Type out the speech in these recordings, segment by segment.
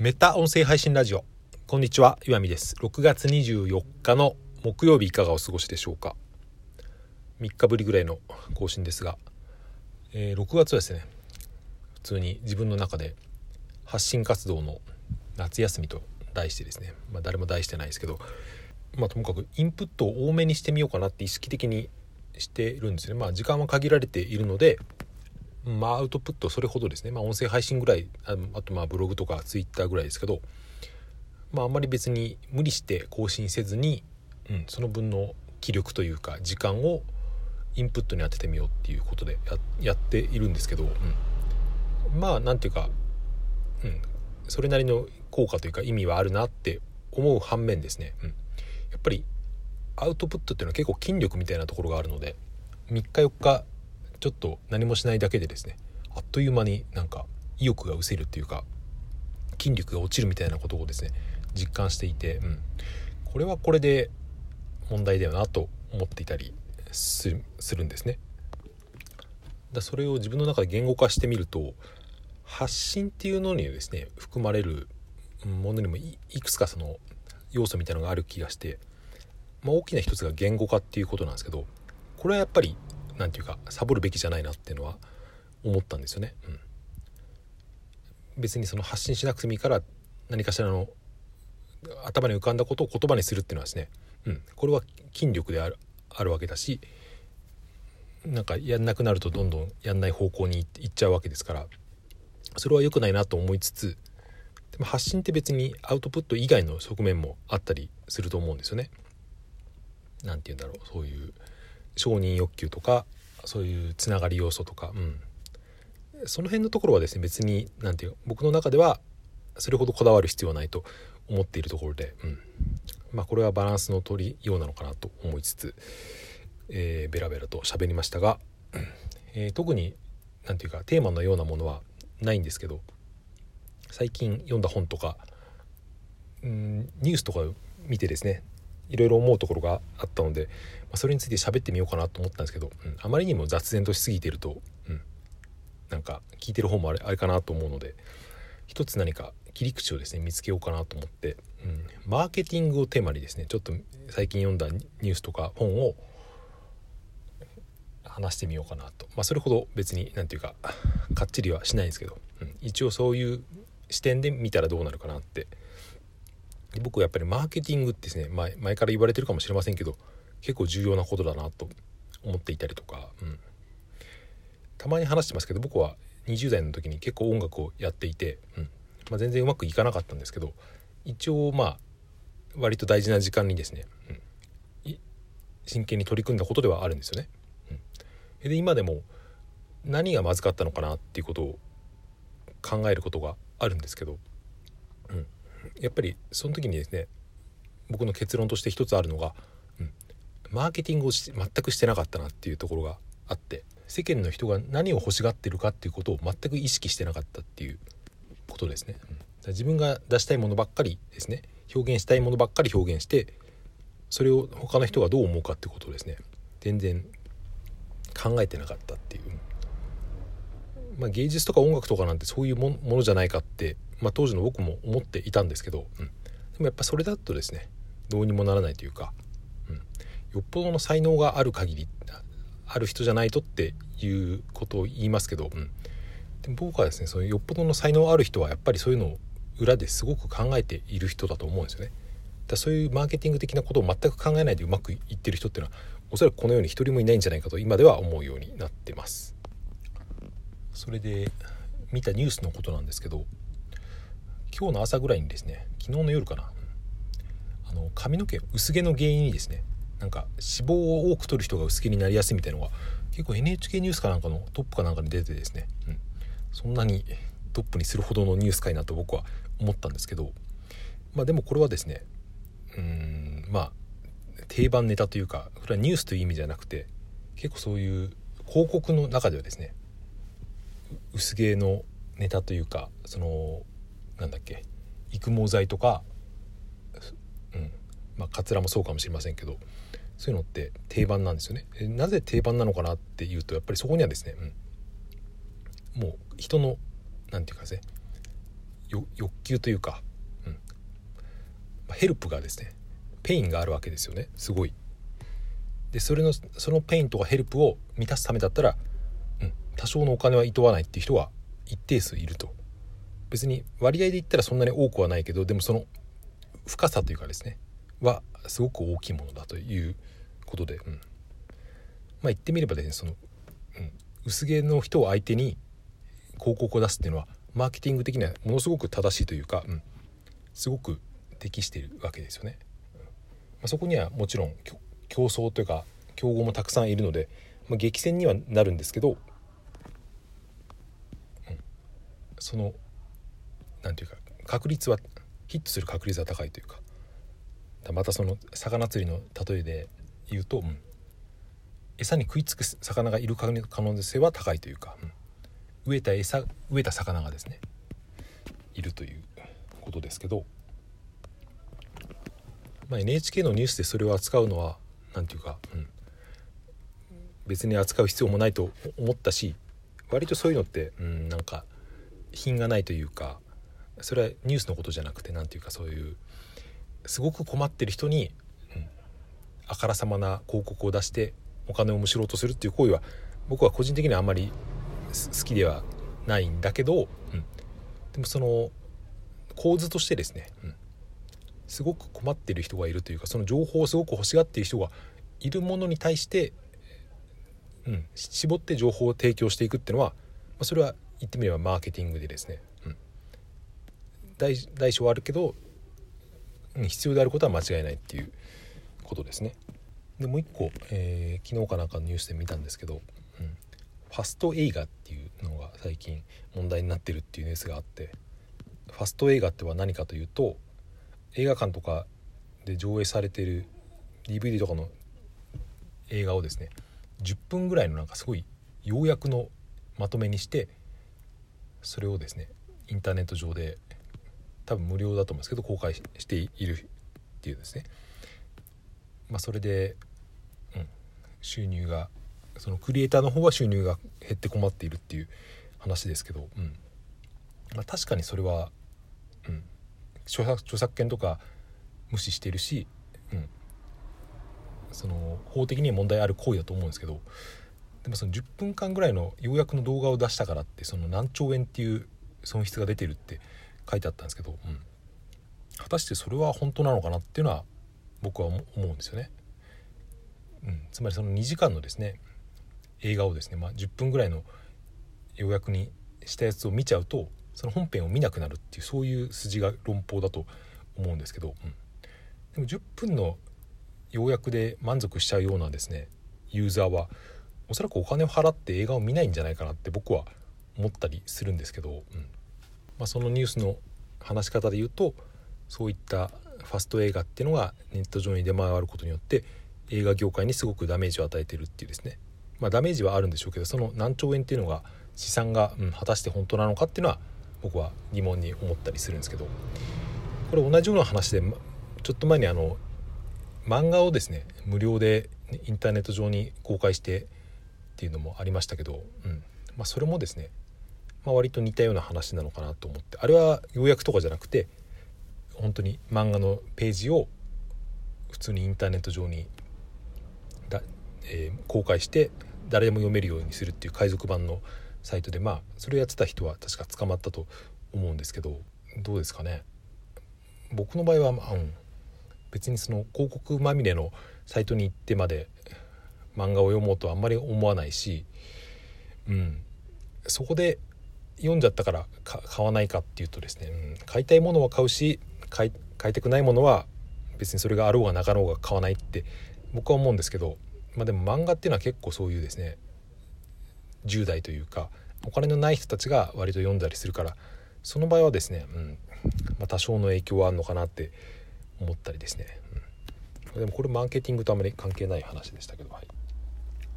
メタ音声配信ラジオ。こんにちは岩見です。6月24日の木曜日いかがお過ごしでしょうか。3日ぶりぐらいの更新ですが、えー、6月はですね普通に自分の中で発信活動の夏休みと題してですね、まあ、誰も題してないですけど、まあ、ともかくインプットを多めにしてみようかなって意識的にしてるんですね。まあ時間は限られているのでまあアウトプットそれほどですね。まあ音声配信ぐらいああとまあブログとかツイッターぐらいですけどまああんまり別に無理して更新せずに、うん、その分の気力というか時間をインプットに当ててみようっていうことでやっているんですけど、うん、まあなんていうか、うん、それなりの効果というか意味はあるなって思う反面ですね、うん、やっぱりアウトプットっていうのは結構筋力みたいなところがあるので3日4日ちょっと何もしないだけでですねあっという間になんか意欲が失せるっていうか筋力が落ちるみたいなことをですね実感していて、うん、これはこれで問題だよなと思っていたりするんですね。だそれを自分の中で言語化してみると発信っていうのにですね含まれるものにもいくつかその要素みたいのがある気がして、まあ、大きな一つが言語化っていうことなんですけどこれはやっぱり何て言うかサボるべきじゃないなっていうのは思ったんですよね。うん、別にその発信しなくてもいいから何かしらの頭に浮かんだことを言葉にするっていうのはですね、うん、これは筋力であるあるわけだしなんかやんなくなるとどんどんやんない方向に行っちゃうわけですからそれは良くないなと思いつつでも発信って別にアウトプット以外の側面もあったりすると思うんですよね。なんて言うんだろうそういう承認欲求とかそういうつながり要素とか、うん、その辺のところはですね別に何て言う僕の中ではそれほどこだわる必要はないと思っているところで、うん、まあこれはバランスの取りようなのかなと思いつつ、えー、ベラベラと喋りましたが、えー、特に何て言うかテーマのようなものはないんですけど最近読んだ本とか、うん、ニュースとか見てですねいろいろ思うところがあったので、まあ、それについて喋ってみようかなと思ったんですけど、うん、あまりにも雑然としすぎてると、うん、なんか聞いてる方もあれあれかなと思うので一つ何か切り口をですね見つけようかなと思って、うん、マーケティングをテーマにですねちょっと最近読んだニュースとか本を話してみようかなと、まあ、それほど別に何て言うかかっちりはしないんですけど、うん、一応そういう視点で見たらどうなるかなってで僕はやっぱりマーケティングってですね前前から言われてるかもしれませんけど結構重要なことだなと思っていたりとか、うん、たまに話してますけど僕は20代の時に結構音楽をやっていて、うん。まあ、全然うまくいかなかったんですけど一応まあ割と大事な時間にですね、うん、真剣に取り組んだことではあるんですよね。うん、で今でも何がまずかったのかなっていうことを考えることがあるんですけどうん。やっぱりその時にですね僕の結論として一つあるのが、うん、マーケティングを全くしてなかったなっていうところがあって世間の人が何を欲しがってるかっていうことを全く意識してなかったっていうことですね。うん、自分が出したいものばっかりですね表現したいものばっかり表現してそれを他の人がどう思うかってことをですね全然考えてなかったっていう、まあ、芸術とか音楽とかなんてそういうものじゃないかってまあ、当時の僕も思っていたんですけど、うん、でもやっぱそれだとですねどうにもならないというか、うん、よっぽどの才能がある限りある人じゃないとっていうことを言いますけど、うん、でも僕はですねそのよっぽどの才能ある人はやっぱりそういうのを裏ですごく考えている人だと思うんですよね。だそういうマーケティング的なことを全く考えないでうまくいってる人っていうのはおそらくこの世に一人もいないんじゃないかと今では思うようになってます。それで見たニュースのことなんですけど今日の朝ぐらいにですね昨日の夜かな。あの髪の毛薄毛の原因にですねなんか脂肪を多く取る人が薄毛になりやすいみたいのが結構 NHK ニュースかなんかのトップかなんかに出てですね、うん、そんなにトップにするほどのニュースかいなと僕は思ったんですけど。まあでもこれはですねうんまあ定番ネタというかこれはニュースという意味じゃなくて結構そういう広告の中ではですね薄毛のネタというかそのなんだっけ？育毛剤とか、うん。まあ、カツラもそうかもしれませんけどそういうのって定番なんですよね。なぜ定番なのかなっていうとやっぱりそこにはですね、うん、もう人の何て言うかですね欲求というか、うん、ヘルプがですねペインがあるわけですよねすごい。でそれのそのペインとかヘルプを満たすためだったら、うん、多少のお金はいとわないっていう人は一定数いると。別に割合で言ったらそんなに多くはないけどでもその深さというかですねはすごく大きいものだということで、うん、まあ言ってみればですねその、うん、薄毛の人を相手に広告を出すっていうのはマーケティング的にはものすごく正しいというか、うん、すごく適しているわけですよね。まあ、そこにはもちろん競争というか競合もたくさんいるので、まあ、激戦にはなるんですけど、うん、その何て言うか確率はヒットする確率は高いというか。またその魚釣りの例えで言うと、うん、餌に食いつく魚がいる可能性は高いというか、うん、植えた餌植えた魚がですねいるということですけど、まあ、NHK のニュースでそれを扱うのは何て言うか、うん、別に扱う必要もないと思ったし割とそういうのって、うん、なんか品がないというかそれはニュースのことじゃなくて何て言うかそういうすごく困ってる人に、うん、あからさまな広告を出してお金をむしろうとするっていう行為は僕は個人的にはあんまり好きではないんだけど、うん、でもその構図としてですね、うん、すごく困ってる人がいるというかその情報をすごく欲しがっている人がいるものに対して、うん、絞って情報を提供していくっていうのは、まあ、それは言ってみればマーケティングでですね、大大小あるけど必要であることは間違いないっていうことですね。でもう一個、えー、昨日かなんかのニュースで見たんですけど、うん、ファスト映画っていうのが最近問題になってるっていうニュースがあってファスト映画っては何かというと映画館とかで上映されてる DVD とかの映画をですね10分ぐらいのなんかすごい要約のまとめにしてそれをですねインターネット上で多分無料だと思うんですけど公開しているっていうですね。まあそれで、うん、収入がそのクリエイターの方は収入が減って困っているっていう話ですけど、うん。まあ、確かにそれは、うん、著作著作権とか無視してるし、うん、その法的に問題ある行為だと思うんですけどでもその10分間ぐらいのようやくの動画を出したからってその何兆円っていう損失が出てるって書いてあったんですけど、うん、果たしてそれは本当なのかなっていうのは僕は思うんですよね。うん、つまりその2時間のですね映画をですね、まあ、10分ぐらいの要約にしたやつを見ちゃうとその本編を見なくなるっていうそういう筋が論法だと思うんですけど、うん、でも10分の要約で満足しちゃうようなですねユーザーはおそらくお金を払って映画を見ないんじゃないかなって僕は思ったりするんですけど、うん。まあ、そのニュースの話し方で言うとそういったファスト映画っていうのがネット上に出回ることによって映画業界にすごくダメージを与えてるっていうですね。まあダメージはあるんでしょうけどその何兆円っていうのが資産が、うん、果たして本当なのかっていうのは僕は疑問に思ったりするんですけど。これ同じような話でちょっと前にあの漫画をですね無料でインターネット上に公開してっていうのもありましたけど、うん。まあ、それもですねまあ、割と似たような話なのかなと思って。あれは要約とかじゃなくて本当に漫画のページを普通にインターネット上にだ、えー、公開して誰でも読めるようにするっていう海賊版のサイトでまあそれをやってた人は確か捕まったと思うんですけどどうですかね。僕の場合は、まあ、うん、別にその広告まみれのサイトに行ってまで漫画を読もうとはあんまり思わないし、うん、そこで読んじゃったから買わないかっていうとですね、うん、買いたいものは買うし買い買いたくないものは別にそれがあろうがなかろうが買わないって僕は思うんですけど、まあ、でも漫画っていうのは結構そういうですね10代というかお金のない人たちが割と読んだりするからその場合はですね、うんまあ、多少の影響はあるのかなって思ったりですね、うん、でもこれマーケティングとあまり関係ない話でしたけど、はい、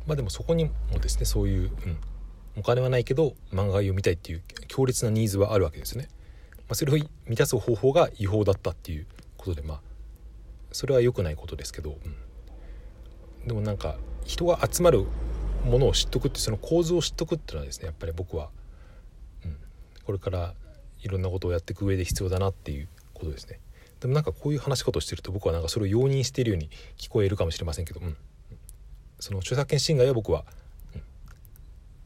まあでもそこにもですねそういう、うん、お金はないけど漫画が読みたいっていう強烈なニーズはあるわけですね。まあ、それを満たす方法が違法だったっていうことでまあそれは良くないことですけど、うん、でもなんか人が集まるものを知っとくってその構図を知っとくっていうのはですねやっぱり僕は、うん、これからいろんなことをやっていく上で必要だなっていうことですね。でもなんかこういう話し方をしてると僕はなんかそれを容認しているように聞こえるかもしれませんけど、うん、その著作権侵害は僕は、うん、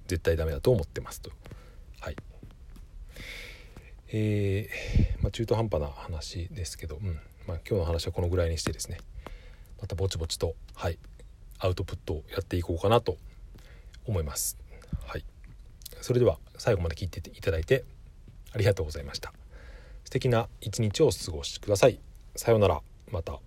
絶対ダメだと思ってますと。はい。えー、まあ、中途半端な話ですけど、うん。まあ、今日の話はこのぐらいにしてですね。またぼちぼちとはい。アウトプットをやっていこうかなと思います。はい。それでは最後まで聞いていただいてありがとうございました。素敵な一日をお過ごしください。さようなら。また。